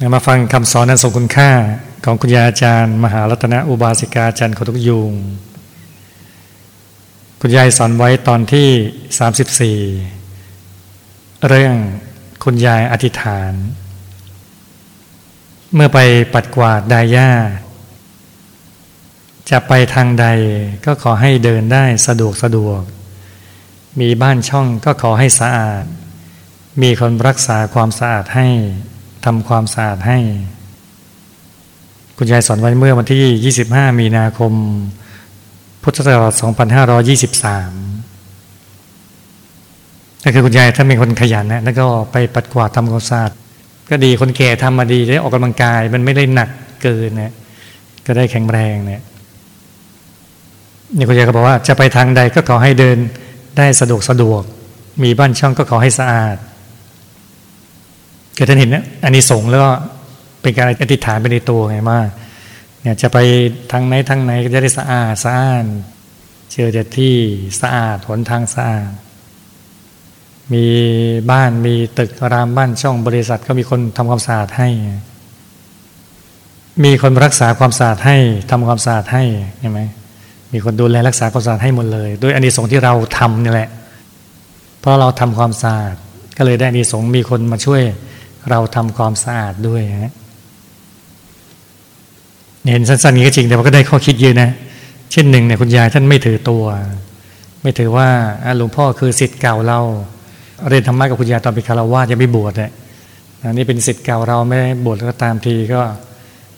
มาฟังคำสอนนั้นทรงคุณค่าของคุณยาอาจารย์ มหารัตนอุบาสิกาจันทร์ขทุกยูงคุณยายสอนไว้ตอนที่ 34 เรื่องคุณยายอธิษฐาน เมื่อไปปัดกวาดไดย่าจะไปทางใดก็ขอให้เดินได้สะดวกสะดวก มีบ้านช่องก็ขอให้สะอาด มีคนรักษาความสะอาดให้ ทำความสะอาดให้ คุณยายสอนไว้เมื่อวันที่ 25 มีนาคม พุทธศักราช 2523ก็คือคุณยายถ้าเป็นคนขยันนะแล้วก็ไปปัดกวาดทำความสะอาดก็ดีคนแก่ทำมาดีได้ออกกำลังกาย มันไม่ได้หนักเกินนะก็ได้แข็งแรงเนี่ยนี่คุณยายก็บอกว่าจะไปทางใดก็ขอให้เดินได้สะดวกสะดวก มีบ้านช่องก็ขอให้สะอาด คือท่านเห็นนะอันนี้สงแล้วก็เป็นการอธิษฐานไปในตัวไงว่าเนี่ยจะไปทางไหนทางไหนก็จะได้สะอาดสะอาดเจอแต่ที่สะอาดหนทางสะอาดมีบ้านมีตึกรามบ้านช่องบริษัทก็มีคนทำความสะอาดให้ มีคนรักษาความสะอาดให้ทำความสะอาดให้ใช่ไหมมีคนดูแลรักษาความสะอาดให้หมดเลยด้วยอานิสงส์ที่เราทำนี่แหละ เพราะเราทำความสะอาดก็เลยได้อานิสงส์มีคนมาช่วย เราทำความสะอาดด้วยฮะเห็นสั้นๆนี้ก็จริงแต่ว่าก็ได้ข้อคิดเยอะนะ เช่นหนึ่งเนี่ยคุณยายท่านไม่ถือตัว ไม่ถือว่าหลวงพ่อคือสิทธิ์เก่าเราเรียนธรรมะกับคุณยายตอนเป็นคารวะยังไม่บวชเนี่ยนี่เป็นสิทธิ์เก่าเราไม่บวชก็ตามทีก็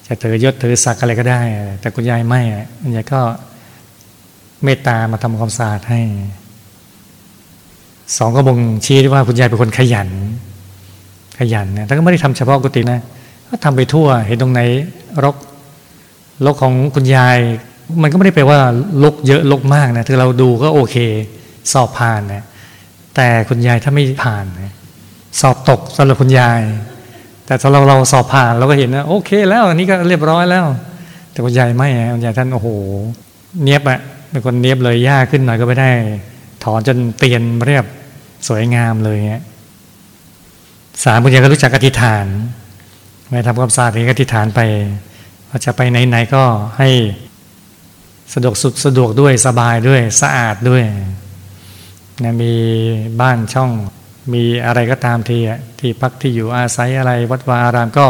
จะถือยศถือศักดิ์อะไรก็ได้ แต่คุณยายไม่คุณยายก็เมตตามาทำความสะอาดให้ สองก็บ่งชี้ว่าคุณยายเป็นคนขยัน ขยันนะแต่ก็ไม่ได้ทำเฉพาะกุฏินะ ก็ทำไปทั่ว เห็นตรงไหนรกรกของคุณยาย มันก็ไม่ได้แปลว่าลกเยอะลกมากนะถ้าเราดูก็โอเค สอบผ่านนะแต่คุณยายถ้าไม่ผ่านนะสอบตกสำหรับคุณยาย แต่ถ้าเราเราสอบผ่านเราก็เห็นนะโอเค แล้วอันนี้ก็เรียบร้อยแล้ว แต่คุณยายไม่คุณยายท่านโอ้โห เนียบอะเป็นคนเนียบเลยยากขึ้นหน่อยก็ไม่ได้ ถอนจนเตียนเรียบสวยงามเลยเงี้ย สามคุณยายก็รู้จักอธิษฐานไม่ทำความสะอาดเองอธิษฐานไปว่าจะไปไหนๆก็ให้สะดวกสุดสะดวกด้วยสบายด้วยสะอาดด้วยนะมีบ้านช่องมีอะไรก็ตามทีที่พักที่อยู่อาศัยอะไรวัดวาอารามก็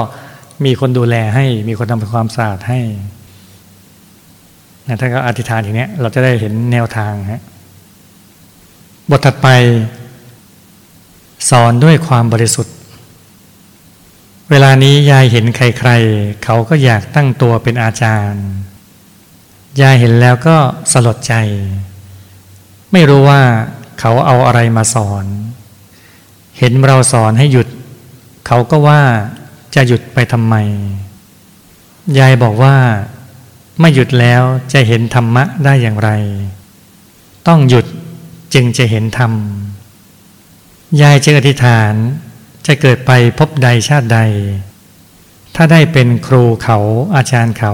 มีคนดูแลให้มีคนทำความสะอาดให้นะถ้าก็อธิษฐานอย่างนี้เราจะได้เห็นแนวทางฮะบทถัดไป สอนด้วยความบริสุทธิ์ เวลานี้ยายเห็นใครๆ เขาก็อยากตั้งตัวเป็นอาจารย์ ยายเห็นแล้วก็สลดใจ ไม่รู้ว่าเขาเอาอะไรมาสอน เห็นเราสอนให้หยุด เขาก็ว่าจะหยุดไปทำไม ยายบอกว่า ไม่หยุดแล้วจะเห็นธรรมะได้อย่างไร ต้องหยุดจึงจะเห็นธรรม ยายจึงอธิษฐาน จะเกิดไปพบใดชาติใด ถ้าได้เป็นครูเขาอาจารย์เขา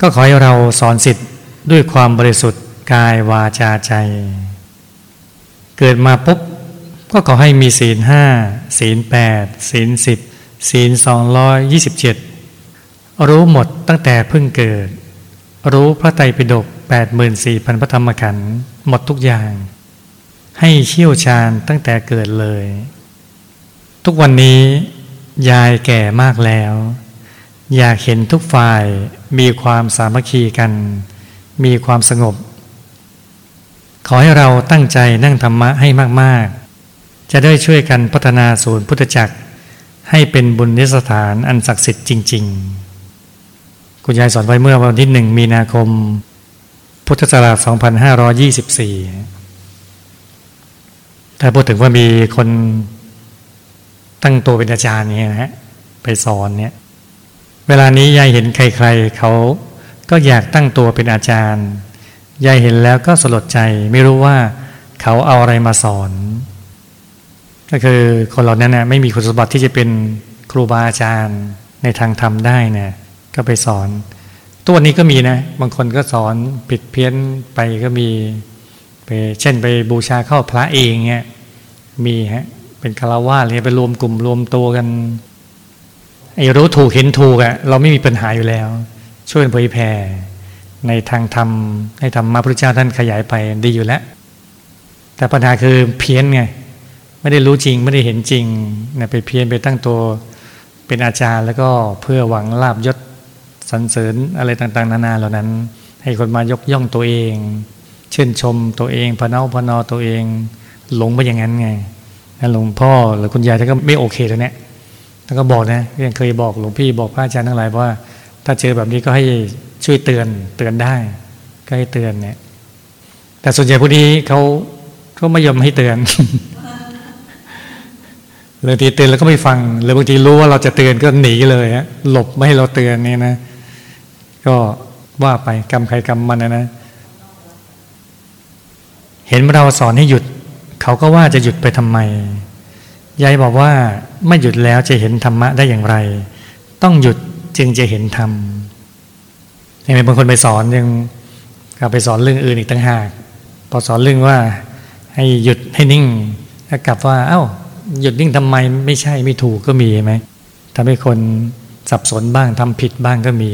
ก็ขอให้เราสอนสิทธิ์ด้วยความบริสุทธิ์กายวาจาใจ เกิดมาปุ๊บก็ขอให้มีศีลห้าศีลแปดศีลสิบศีลสองร้อยยี่สิบเจ็ดรู้หมดตั้งแต่เพิ่งเกิด รู้พระไตรปิฎกแปดหมื่นสี่พันพระธรรมขันธ์หมดทุกอย่าง ให้เชี่ยวชาญตั้งแต่เกิดเลย ทุกวันนี้ยายแก่มากแล้ว อยากเห็นทุกฝ่ายมีความสามัคคีกัน มีความสงบ ขอให้เราตั้งใจนั่งธรรมะให้มาก ๆ จะได้ช่วยกันพัฒนาศูนย์พุทธจักร ให้เป็นบุญนิสถานอันศักดิ์สิทธิ์จริง ๆ คุณยายสอนไว้เมื่อวันที่หนึ่งมีนาคม พุทธศักราช 2524 ถ้าพูดถึงว่ามีคน ตั้งตัวเป็นอาจารย์เนี่ยนะฮะไปสอนเนี่ยเวลานี้ยายเห็นใครๆเขาก็อยากตั้งตัวเป็นอาจารย์ยายเห็นแล้วก็สลดใจไม่รู้ว่าเขาเอาอะไรมาสอน ก็คือคนเรานั้นนะไม่มีคุณสมบัติที่จะเป็นครูบาอาจารย์ในทางธรรมได้เนี่ยก็ไปสอนตัวนี้ก็มีนะ บางคนก็สอนผิดเพี้ยนไปก็มีไปเช่นไปบูชาเข้าพระเองเนี่ยมีฮะ เป็นคารวะอะไรไปรวมกลุ่มรวมตัวกันไอ้รู้ถูกเห็นถูกอะเราไม่มีปัญหาอยู่แล้ว ช่วยเผยแผ่ในทางธรรมให้ธรรมะพระเจ้าท่านขยายไปดีอยู่แล้ว แต่ปัญหาคือเพี้ยนไงไม่ได้รู้จริงไม่ได้เห็นจริงเนี่ยไปเพี้ยนไปตั้งตัวเป็นอาจารย์แล้วก็เพื่อหวังลาบยศสรรเสริญอะไรต่างๆ นานาเหล่านั้น ให้คนมายกย่องตัวเอง เชื่นชมตัวเองพนาพนอตัวเอง หลงไปอย่างนั้นไง หลวงพ่อหรือคุณยายท่านก็ไม่โอเคตัวเนี้ยท่านก็บอกนะยังเคยบอกหลวงพี่บอกพระอาจารย์ทั้งหลายว่า ถ้าเจอแบบนี้ก็ให้ช่วยเตือนเตือนได้ ก็ให้เตือนเนี่ย แต่ส่วนใหญ่พวกนี้เขาเขาไม่ยอมให้เตือนบางทีเตือนแล้วก็ไม่ฟังหรือบางทีรู้ว่าเราจะเตือนก็หนีเลยฮะหลบไม่ให้เราเตือนนี่นะ ก็ว่าไปกรรมใครกรรมมันนะนะ เห็นเราสอนให้หยุด เขาก็ว่าจะหยุดไปทำไม ยายบอกว่าไม่หยุดแล้วจะเห็นธรรมะได้อย่างไร ต้องหยุดจึงจะเห็นธรรมยังไงบางคนไปสอนยังกลับไปสอนเรื่องอื่นอีกต่างหาก พอสอนเรื่องว่า ให้หยุดให้นิ่งแล้วกลับว่า เอา้า หยุดนิ่งทำไมไม่ใช่ไม่ถูกก็มีไหมทำให้คนสับสนบ้างทำผิดบ้างก็มี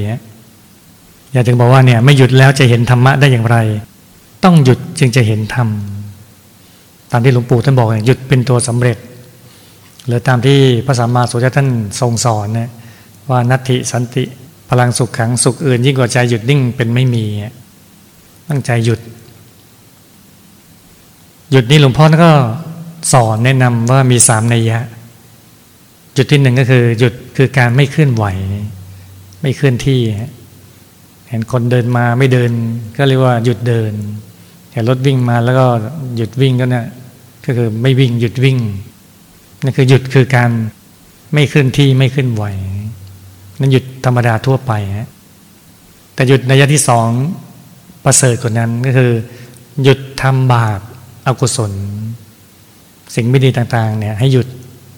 อยากถึงบอกว่าเนี่ย ไม่หยุดแล้วจะเห็นธรรมะได้อย่างไร ต้องหยุดจึงจะเห็นธรรม ตามที่หลวงปู่ท่านบอกหยุดเป็นตัวสำเร็จ หรือตามที่พระสัมมาสัมพุทธท่านทรงสอนเนี่ยว่านัตถิสันติพลังสุขขังสุขอื่น ยิ่งกว่าใจหยุดนิ่งเป็นไม่มีตั้งใจหยุด หยุดนี่หลวงพ่อก็สอนแนะนำว่ามีสามนัยยะ จุดที่หนึ่งก็คือ หยุดคือการไม่เคลื่อนไหว ไม่เคลื่อนที่ เห็นคนเดินมาไม่เดิน ก็เรียกว่าหยุดเดินเห็นรถวิ่งมาแล้วก็หยุดวิ่งก็เนี่ย ก็คือไม่วิ่งหยุดวิ่งนั่นคือหยุดคือการไม่เคลื่อนที่ไม่เคลื่อนไหวนั่นหยุดธรรมดาทั่วไปฮะแต่หยุดในยะที่สองประเสริฐกว่านั้นก็คือ หยุดทำบาปอกุศล สิ่งไม่ดีต่างๆ เนี่ย ให้หยุด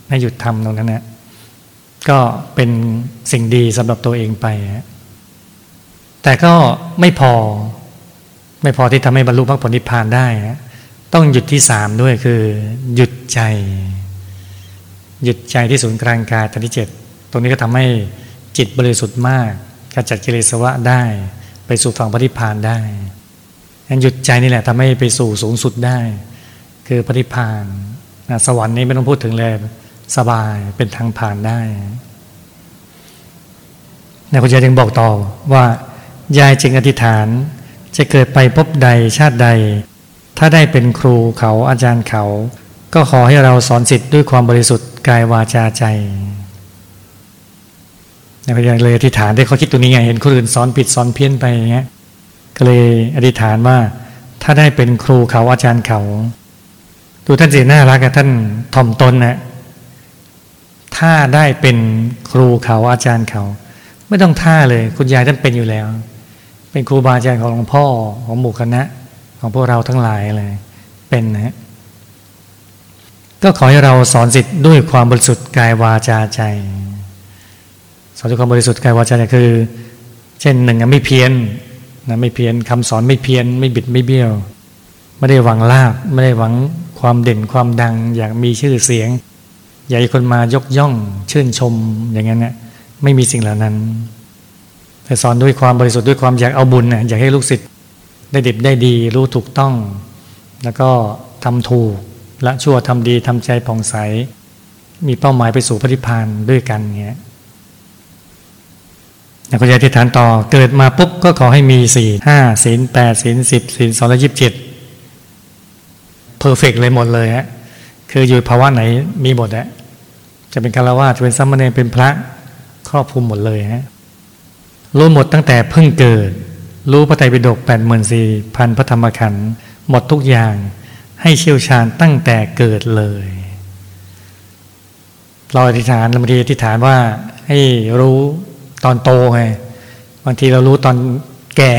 ให้หยุดทำตรงนั้นนะก็เป็นสิ่งดีสำหรับตัวเองไปฮะแต่ก็ไม่พอ ไม่พอที่ทำให้บรรลุมรรคผลนิพพานได้ฮะ ต้องหยุดที่สามด้วยคือ หยุดใจ หยุดใจที่ศูนย์กลางกายตอนที่เจ็ดตรงนี้ก็ทำให้จิตบริสุทธิ์มากกระจัดกิเลสวะได้ ไปสู่ฝั่งปฏิพพานได้งั้นหยุดใจนี่แหละทำให้ไปสู่สูงสุดได้ คือปฏิพานสวรรค์นี้ไม่ต้องพูดถึงเลยสบายเป็นทางผ่านได้นายคุณยายจึงบอกต่อว่ายายจึงอธิษฐานจะเกิดไปพบใดชาติใด ถ้าได้เป็นครูเขาอาจารย์เขา ก็ขอให้เราสอนสิทธิ์ด้วยความบริสุทธิ์กายวาจาใจในายายเลยอธิษฐานได้เขาคิดตัวนี้ไงเห็นคนอื่นสอนผิดสอนเพี้ยนไปอย่างเงี้ยก็เลยอธิษฐานว่า ถ้าได้เป็นครูเขาอาจารย์เขา ดูท่านสีน่ารักกับท่านทอมตนนะถ้าได้เป็นครูเขาอาจารย์เขา ไม่ต้องท่าเลย คุณยายท่านเป็นอยู่แล้ว เป็นครูบาอาจารย์ของหลวงพ่อของหมู่คณะ ของพวกเราทั้งหลายเลยเป็นนะก็ขอให้เราสอนสิทธิ์ด้วยความบริสุทธิ์กายวาจาใจ สอนด้วยความบริสุทธิ์กายวาจาใจคือ เช่นหนึ่งไม่เพี้ยนนะไม่เพี้ยนคำสอนไม่เพี้ยน ไม่บิดไม่เบี้ยว ไม่ได้หวังลาบไม่ได้หวังความเด่นความดัง อยากมีชื่อเสียง อยากให้คนมายกย่องชื่นชมอย่างนั้นเนี่ยไม่มีสิ่งเหล่านั้นแต่สอนด้วยความบริสุทธิ์ด้วยความอยากเอาบุญเนี่ยอยากให้ลูกศิษย์ ได้ดิบได้ดีรู้ถูกต้อง แล้วก็ทำถูกละชั่วทำดีทำใจผ่องใส มีเป้าหมายไปสู่พระนิพพานด้วยกันเงี้ยนะคุณยายที่ฐานต่อเกิดมาปุ๊บก็ขอให้มีสี่ห้าศีลแปดศีลสิบศีลสองร้อยิบเจ็ดเพอร์เฟกเลยหมดเลยฮะคืออยู่ภาวะไหนมีหมดอะจะเป็นคารวะจะเป็นสัมมาเนเป็นพระครอบคลุมหมดเลยฮะรู้หมดตั้งแต่เพิ่งเกิด รู้พระไตรปิฎกแปดหมื่นสี่พันพระธรรมขันธ์หมดทุกอย่างให้เชี่ยวชาญตั้งแต่เกิดเลย เราอธิษฐานบางทีอธิษฐานว่าให้รู้ตอนโตไงบางทีเรารู้ตอนแก่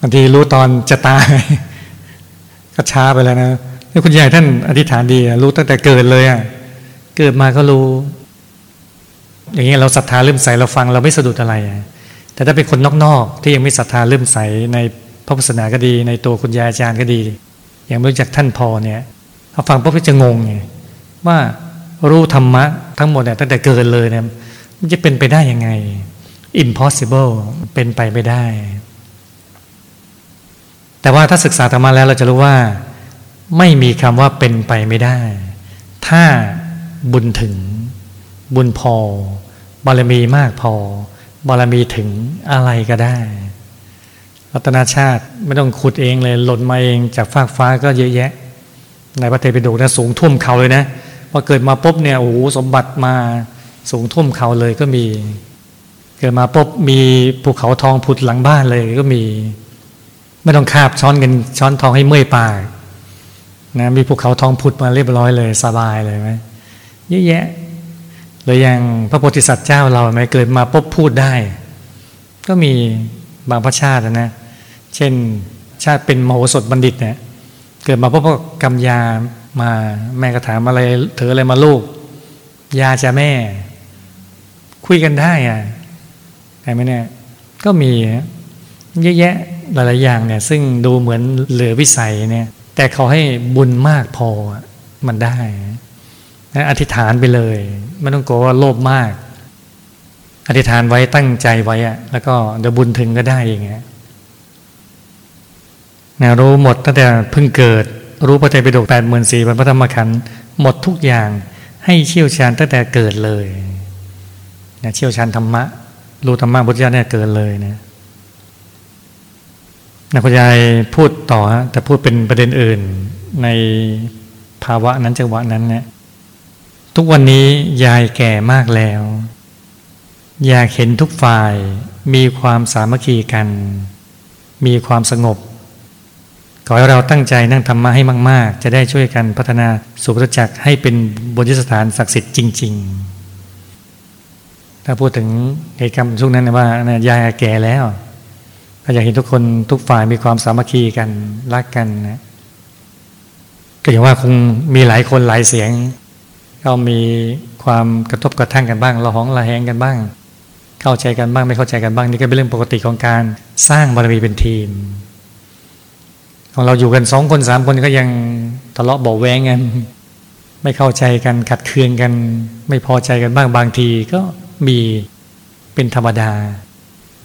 บางทีรู้ตอนจะตาย ก็ช้าไปแล้วนะนี่คุณยายท่านอธิษฐานดีรู้ตั้งแต่เกิดเลยอะเกิดมาก็รู้ อย่างนี้ยเราศรัทธาเริ่มใส่เราฟังเราไม่สะดุดอะไร แต่ถ้าเป็นคนนอกๆ ที่ยังไม่ศรัทธาเริ่มใสในพระพุทธศาสนาก็ดี ในตัวคุณยายอาจารย์ก็ดีย่างไม่รู้จักท่านพอเนี่ยพอฟังปุ๊บก็จะงงไงว่ารู้ธรรมะทั้งหมดเนี่ยตั้งแต่เกิดเลยเนี่ยมันจะเป็นไปได้ยังไง impossible เป็นไปไม่ได้ แต่ว่าถ้าศึกษาธรรมะแล้วเราจะรู้ว่า ไม่มีคำว่าเป็นไปไม่ได้ ถ้าบุญถึงบุญพอบารมีมากพอ บารมีถึงอะไรก็ได้ รัตนาชาติไม่ต้องขุดเองเลย หล่นมาเองจากฟากฟ้าก็เยอะแยะ ในพระเทปิฎกนะสูงท่วมเขาเลยนะพอเกิดมาปุ๊บเนี่ยโอ้โหสมบัติมาสูงท่วมเขาเลยก็มี เกิดมาปุ๊บมีภูเขาทองผุดหลังบ้านเลยก็มี ไม่ต้องคาบช้อนเงินช้อนทองให้เมื่อยปากนะมีภูเขาทองผุดมาเรียบร้อยเลยสบายเลยไหมเยอะแยะ หรืออย่างพระโพธิสัตว์เจ้าเราไหมเกิดมาปบพูดได้ ก็มีบางพระชาตินะ เช่นชาติเป็นมโหสถบัณฑิตเนี่ยเกิดมาปุ๊บก็กำยามาแม่ก็ถามอะไรเธออะไรมาลูก ยาจะแม่ คุยกันได้อะแต่ไหมเนี่ยก็มีเยอะแยะหลายๆอย่างเนี่ย ซึ่งดูเหมือนเหลือวิสัยเนี่ย แต่เขาให้บุญมากพอมันได้ นะอธิษฐานไปเลยไม่ต้องกลัวว่าโลภมาก อธิษฐานไว้ตั้งใจไว้อะแล้วก็เดี๋ยวบุญถึงก็ได้อย่างเงี้ยนะรู้หมดตั้งแต่เพิ่งเกิด รู้พระไตรปิฎกแปดหมื่นสี่พระธรรมขันธ์หมดทุกอย่างให้เชี่ยวชาญตั้งแต่เกิดเลยนะเชี่ยวชาญธรรมะ รู้ธรรมะพุทธเจ้าเนี่ยเกิดเลยนะนะคุณยายพูดต่อฮะแต่พูดเป็นประเด็นอื่นในภาวะนั้นจังหวะนั้นเนี่ย ทุกวันนี้ยายแก่มากแล้ว อยากเห็นทุกฝ่ายมีความสามัคคีกัน มีความสงบ ขอให้เราตั้งใจนั่งธรรมะให้มาก ๆ จะได้ช่วยกันพัฒนาสุขจักรให้เป็นบนยสถานศักดิ์สิทธิ์จริง ๆ ถ้าพูดถึงเหตุการณ์ช่วงนั้นว่ายายแก่แล้ว ก็อยากเห็นทุกคนทุกฝ่ายมีความสามัคคีกันรักกันนะก็อย่างว่าคงมีหลายคนหลายเสียง ก็มีความกระทบกระทั่งกันบ้างระหองระแหงกันบ้าง เข้าใจกันบ้างไม่เข้าใจกันบ้างนี่ก็เป็นเรื่องปกติของการสร้างบารมีเป็นทีม ของเราอยู่กันสองคนสามคนก็ยังทะเลาะเบาแวงกันไม่เข้าใจกันขัดเคืองกัน ไม่พอใจกันบ้างบางทีก็มีเป็นธรรมดา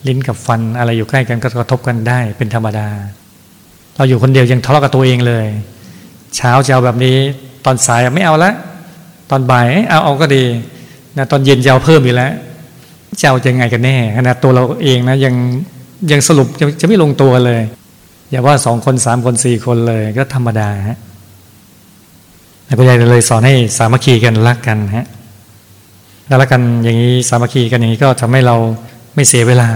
ลิ้นกับฟันอะไรอยู่ใกล้กันก็กระทบกันได้เป็นธรรมดา เราอยู่คนเดียวยังทะเลาะกับตัวเองเลย เช้าจะเอาแบบนี้ตอนสายไม่เอาละ ตอนบ่ายเอาเอาก็ดีนะตอนเย็นจะเอาเพิ่มอีกแล้วจะเอายังไงกันแน่ขนาดตัวเราเองนะยังยังสรุปจะจะไม่ลงตัวเลย อย่าว่าสองคนสามคนสี่คนเลยก็ธรรมดาฮะแล้วพระยายเลยสอนให้สามัคคีกันรักกันฮะแล้วรักกันอย่างนี้สามัคคีกันอย่างนี้ก็ทำให้เราไม่เสียเวลา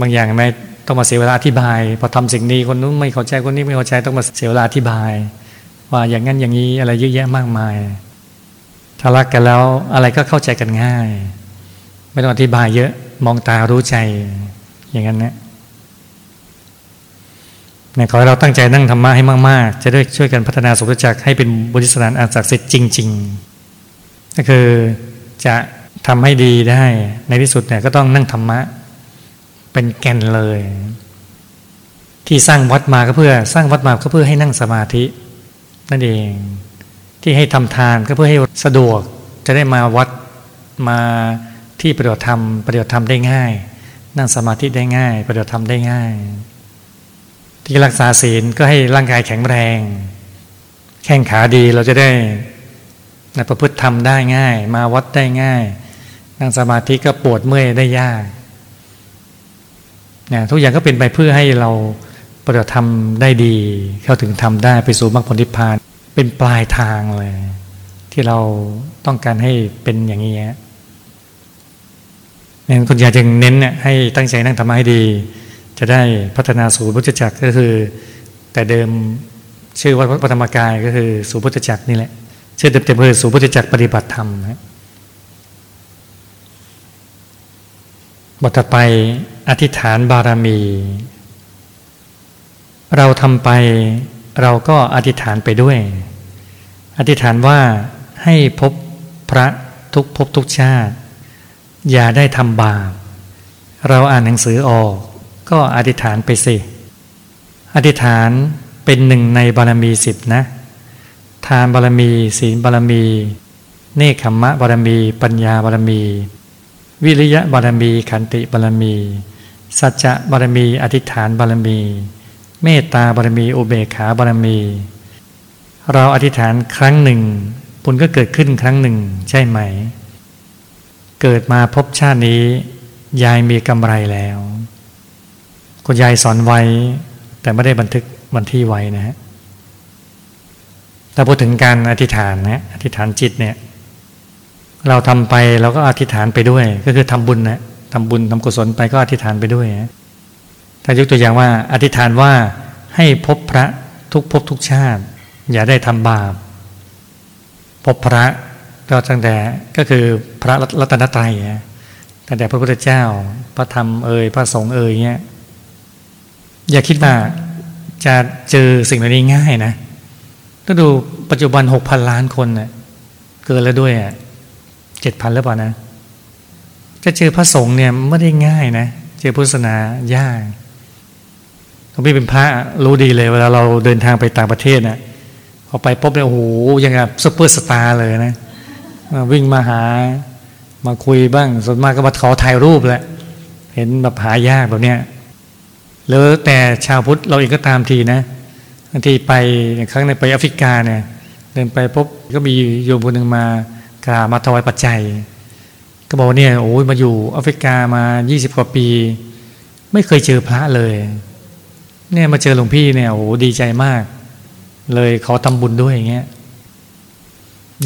บางอย่างไม่ต้องมาเสียเวลาอธิบายพอทำสิ่งนี้คนนู้นไม่เข้าใจคนนี้ไม่เข้าใจต้องมาเสียเวลาอธิบาย ว่าอย่างนั้นอย่างนี้อะไรเยอะแยะมากมาย ถ้ารักกันแล้วอะไรก็เข้าใจกันง่าย ไม่ต้องอธิบายเยอะมองตารู้ใจอย่างนั้นนะเนี่ยขอให้เราตั้งใจนั่งธรรมะให้มาก ๆ จะได้ช่วยกันพัฒนาสุขจักให้เป็นบุญสถานอันศักดิ์สิทธิ์จริง ๆ ก็คือจะทำให้ดีได้ในที่สุดเนี่ยก็ต้องนั่งธรรมะ เป็นแก่นเลย ที่สร้างวัดมาก็เพื่อ สร้างวัดมาก็เพื่อให้นั่งสมาธิ นั่นเองที่ให้ทำทานก็เพื่อให้สะดวกจะได้มาวัดมาที่ปฏิบัติธรรมปฏิบัติธรรมได้ง่าย นั่งสมาธิได้ง่าย ปฏิบัติธรรมได้ง่าย ที่รักษาศีลก็ให้ร่างกายแข็งแรง แข้งขาดีเราจะได้ประพฤติธรรมได้ง่าย มาวัดได้ง่าย นั่งสมาธิก็ปวดเมื่อยได้ยากเนี่ยทุกอย่างก็เป็นไปเพื่อให้เรา ปฏิบัติธรรมได้ดีเข้าถึงธรรมได้ไปสู่มรรคผลนิพพาน เป็นปลายทางเลย ที่เราต้องการให้เป็นอย่างนี้นั้นคุณยายจึงเน้นเนี่ยให้ตั้งใจนั่งธรรมะให้ดี จะได้พัฒนาสู่พุทธจักรก็คือ แต่เดิมชื่อว่าพระธรรมกายก็คือสู่พุทธจักรนี่แหละชื่อเต็มๆคือสู่พุทธจักรปฏิบัติธรรมนะบทต่อไปอธิษฐานบารมี เราทำไปเราก็อธิษฐานไปด้วย อธิษฐานว่าให้พบพระทุกภพทุกชาติ อย่าได้ทำบาปเราอ่านหนังสือออก ก็อธิษฐานไปสิ อธิษฐานเป็นหนึ่งในบารมีสิบนะ ทานบารมี ศีลบารมี เนคขมมะบารมี ปัญญาบารมี วิริยะบารมี ขันติบารมี สัจจะบารมี อธิษฐานบารมี เมตตาบารมีอุเบกขาบารมี เราอธิษฐานครั้งหนึ่งบุญก็เกิดขึ้นครั้งหนึ่งใช่ไหม เกิดมาพบชาตินี้ ยายมีกำไรแล้วคุณยายสอนไว้ แต่ไม่ได้บันทึกวันที่ไว้นะฮะถ้าพูดถึงการอธิษฐานนะอธิษฐานจิตเนี่ย เราทำไปเราก็อธิษฐานไปด้วย ก็คือทำบุญนะทำบุญทำกุศลไปก็อธิษฐานไปด้วยนะ ถ้ายกตัวอย่างว่า อธิษฐานว่าให้พบพระทุกภพทุกชาติ อย่าได้ทำบาปพบพระก็ตั้งแต่ก็คือพระรัตนตรัยตั้งแต่พระพุทธเจ้า พระธรรมเอ่ยพระสงฆ์เอ่ยเงี้ยอย่าคิดว่าจะเจอสิ่งเหล่านี้ง่ายนะถ้าดูปัจจุบันหกพันล้านคนเน่ยเกินแล้วด้วยอะเจ็ดพันหรือเปล่านะจะเจอพระสงฆ์เนี่ยไม่ได้ง่ายนะ เจอพุทธศาสนายาก หลวงพี่เป็นพระรู้ดีเลยเวลาเราเดินทางไปต่างประเทศนะ่ะพอไปพบเนี่ยโอ้โหยังแบบซุปเปอร์สตาร์เลยนะวิ่งมาหามาคุยบ้างส่วนมากก็มาขอถ่ายรูปแหละเห็นแบบหายากแบบเนี้ยหรือแต่ชาวพุทธเราเองก็ตามทีนะบางทีไปครั้งในไปแอฟริกาเนี่ย เดินไปพบก็มีโยมคนหนึ่งมากราบมาถวายปัจจัย ก็บอกเนี่ยโอ้ยมาอยู่แอฟริกามายี่สิบกว่าปี ไม่เคยเจอพระเลย เนี่ยมาเจอหลวงพี่เนี่ยโอ้โหดีใจมาก เลยขอทำบุญด้วยอย่างเงี้ย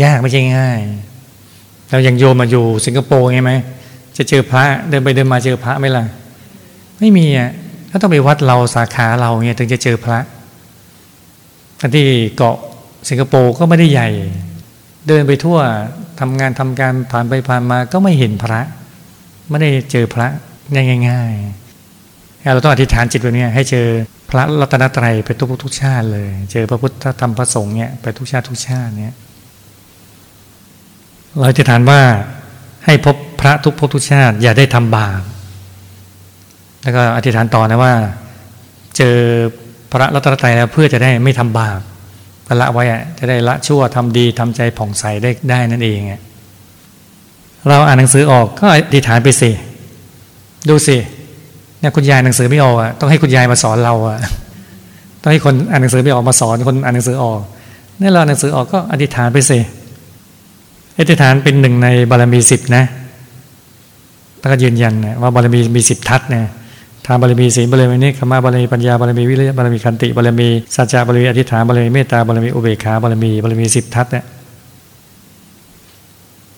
ยากไม่ใช่ง่ายเราอยังโยมมาอยู่สิงคโปร์ไงไหมจะเจอพระเดินไปเดินมาเจอพระไหมล่ะ ไม่มีอะถ้าต้องไปวัดเราสาขาเราเงี้ยถึงจะเจอพระทันที่เกาะสิงคโปร์ก็ไม่ได้ใหญ่ เดินไปทั่วทำงานทำการผ่านไปผ่านมาก็ไม่เห็นพระ ไม่ได้เจอพระง่ายๆ เราต้องอธิษฐานจิตแบบนี้ให้เจอพระรัตนตรัยไปทุกทุกชาติเลย เจอพระพุทธธรรมพระสงฆ์เนี่ยไปทุกชาติทุกชาติเนี่ยเราจะฐานว่าให้พบพระทุกภพทุกชาติ อย่าได้ทำบาปแล้วก็อธิษฐานต่อนะว่า เจอพระรัตนตรัยแล้วเพื่อจะได้ไม่ทำบาปก็ละไว้จะได้ละชั่วทำดีทำใจผ่องใสได้ได้นั่นเองเราอ่านหนังสือออกก็อธิษฐานไปสิดูสิ เนี่ยคุณยายหนังสือไม่ออกต้องให้คุณยายมาสอนเราอะต้องให้คนอ่านหนังสือไม่ออกมาสอนคนอ่านหนังสือออกนี่เราอ่านหนังสือออกก็อธิษฐานไปสิอธิษฐานเป็นหนึ่งในบารมีสิบนะแล้วก็ยืนยันว่าบารมีมีสิบทัศเนี่ยทานบารมีศีลบารมีนิคมาบารมีปัญญาบารมีวิริยะบารมีคันติบารมีสัจจะบารมีอธิษฐานบารมีเมตตาบารมีอุเบกขาบารมีบารมีสิบทัศเนี่ย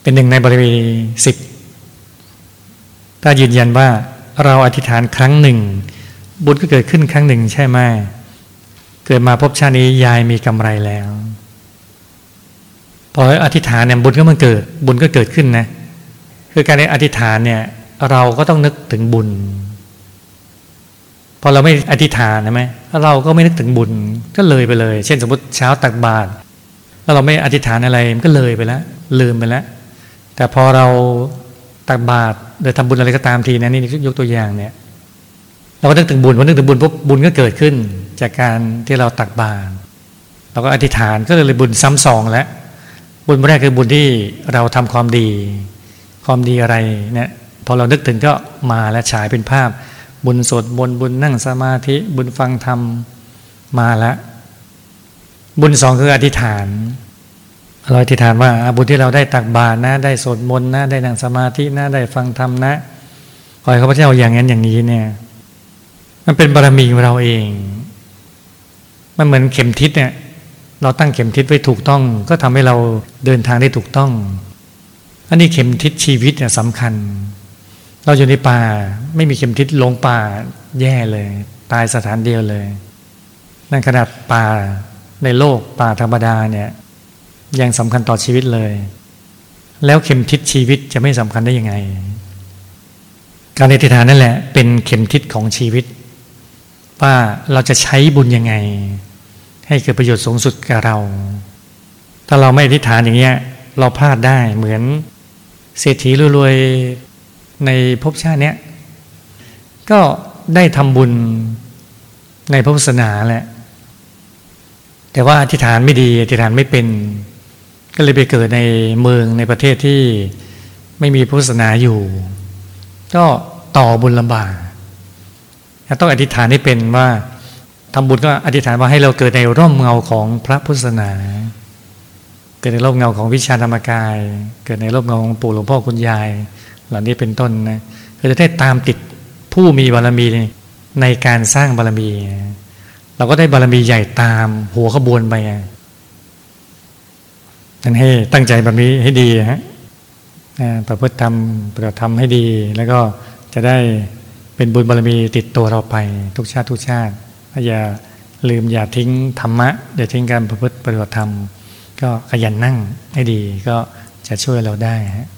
เป็นหนึ่งในบารมีสิบถ้ายืนยันว่า เราอธิษฐานครั้งหนึ่ง บุญก็เกิดขึ้นครั้งหนึ่งใช่ไหมเกิดมาพบชาตินี้ยายมีกำไรแล้วพออธิษฐานเนี่ยบุญก็มันเกิด บุญก็เกิดขึ้นนะ คือการอธิษฐานเนี่ย เราก็ต้องนึกถึงบุญ พอเราไม่อธิษฐานใช่ไหมเราก็ไม่นึกถึงบุญก็เลยไปเลย เช่นสมมติเช้าตักบาตรแล้วเราไม่อธิษฐานอะไรมันก็เลยไปแล้วลืมไปแล้วแต่พอเรา ตักบาตรหรือทำบุญอะไรก็ตามทีนะนี่ยกตัวอย่างเนี่ย เราก็นึกถึงบุญพอนึกถึงบุญปุ๊บบุญก็เกิดขึ้น จากการที่เราตักบาตรเราก็อธิษฐานก็เลยบุญซ้ำสองแล้วบุญแรกคือบุญที่เราทำความดี ความดีอะไรเนี่ยพอเรานึกถึงก็มาและฉายเป็นภาพ บุญสดบนบุญนั่งสมาธิบุญฟังธรรมมาแล้วบุญสองคืออธิษฐาน เราอธิษฐานว่าบุญที่เราได้ตักบาตรนะ ได้สวดมนต์นะ ได้นั่งสมาธินะ ได้ฟังธรรมนะขอให้ข้าพเจ้าอย่างนั้นอย่างนี้เนี่ย มันเป็นบารมีของเราเอง มันเหมือนเข็มทิศเนี่ย เราตั้งเข็มทิศไว้ถูกต้อง ก็ทำให้เราเดินทางได้ถูกต้อง อันนี้เข็มทิศชีวิตเนี่ยสำคัญ เราอยู่ในป่า ไม่มีเข็มทิศลงป่าแย่เลย ตายสถานเดียวเลย นั่นขนาดป่าในโลกป่าธรรมดาเนี่ย ยังสำคัญต่อชีวิตเลย แล้วเข็มทิศชีวิตจะไม่สำคัญได้ยังไง การในทิฏฐานนั่นแหละ เป็นเข็มทิศของชีวิต ว่าเราจะใช้บุญยังไง ให้เกิดประโยชน์สูงสุดกับเรา ถ้าเราไม่อธิษฐานอย่างเงี้ย เราพลาดได้เหมือนเศรษฐีรวยๆในภพชาติเนี้ยก็ได้ทำบุญในพระพุทธศาสนาแหละ แต่ว่าอธิษฐานไม่ดี อธิษฐานไม่เป็น ก็เลยไปเกิดในเมืองในประเทศที่ไม่มีพุทธศาสนาอยู่ ก็ต่อบุญลำบากต้องอธิษฐานให้เป็นว่าทำบุญก็อธิษฐานว่าให้เราเกิดในร่มเงาของพระพุทธศาสนา เกิดในร่มเงาของวิชาธรรมกาย เกิดในร่มเงาของปู่หลวงพ่อคุณยาย เหล่านี้เป็นต้นนะก็จะได้ตามติดผู้มีบารมีในการสร้างบารมี เราก็ได้บารมีใหญ่ตามหัวขบวนไปันให้ตั้งใจแบบนี้ให้ดีฮะประพฤติทำปฏิบัติทำให้ดี แล้วก็จะได้เป็นบุญบารมีติดตัวเราไป ทุกชาติทุกชาติอย่าลืมอย่าทิ้งธรรมะอย่าทิ้งการประพฤติปฏิบัติธรรม ก็ขยันนั่งให้ดีก็จะช่วยเราได้ฮะ